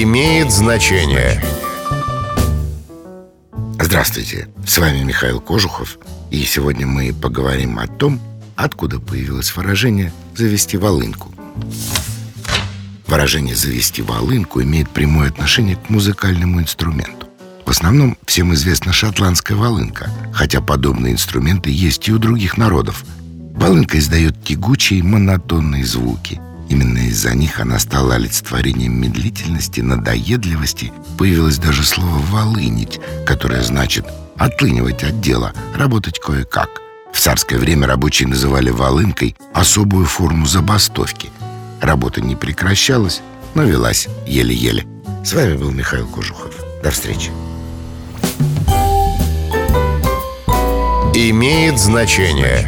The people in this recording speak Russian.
имеет значение. Здравствуйте, с вами Михаил Кожухов, и сегодня мы поговорим о том, откуда появилось выражение «завести волынку». Выражение «завести волынку» имеет прямое отношение к музыкальному инструменту. В основном всем известна шотландская волынка, хотя подобные инструменты есть и у других народов. Волынка издает тягучие монотонные звуки – Именно из-за них она стала олицетворением медлительности, надоедливости. Появилось даже слово «волынить», которое значит «отлынивать от дела», работать кое-как. В царское время рабочие называли волынкой особую форму забастовки. Работа не прекращалась, но велась еле-еле. С вами был Михаил Кожухов. До встречи. Имеет значение.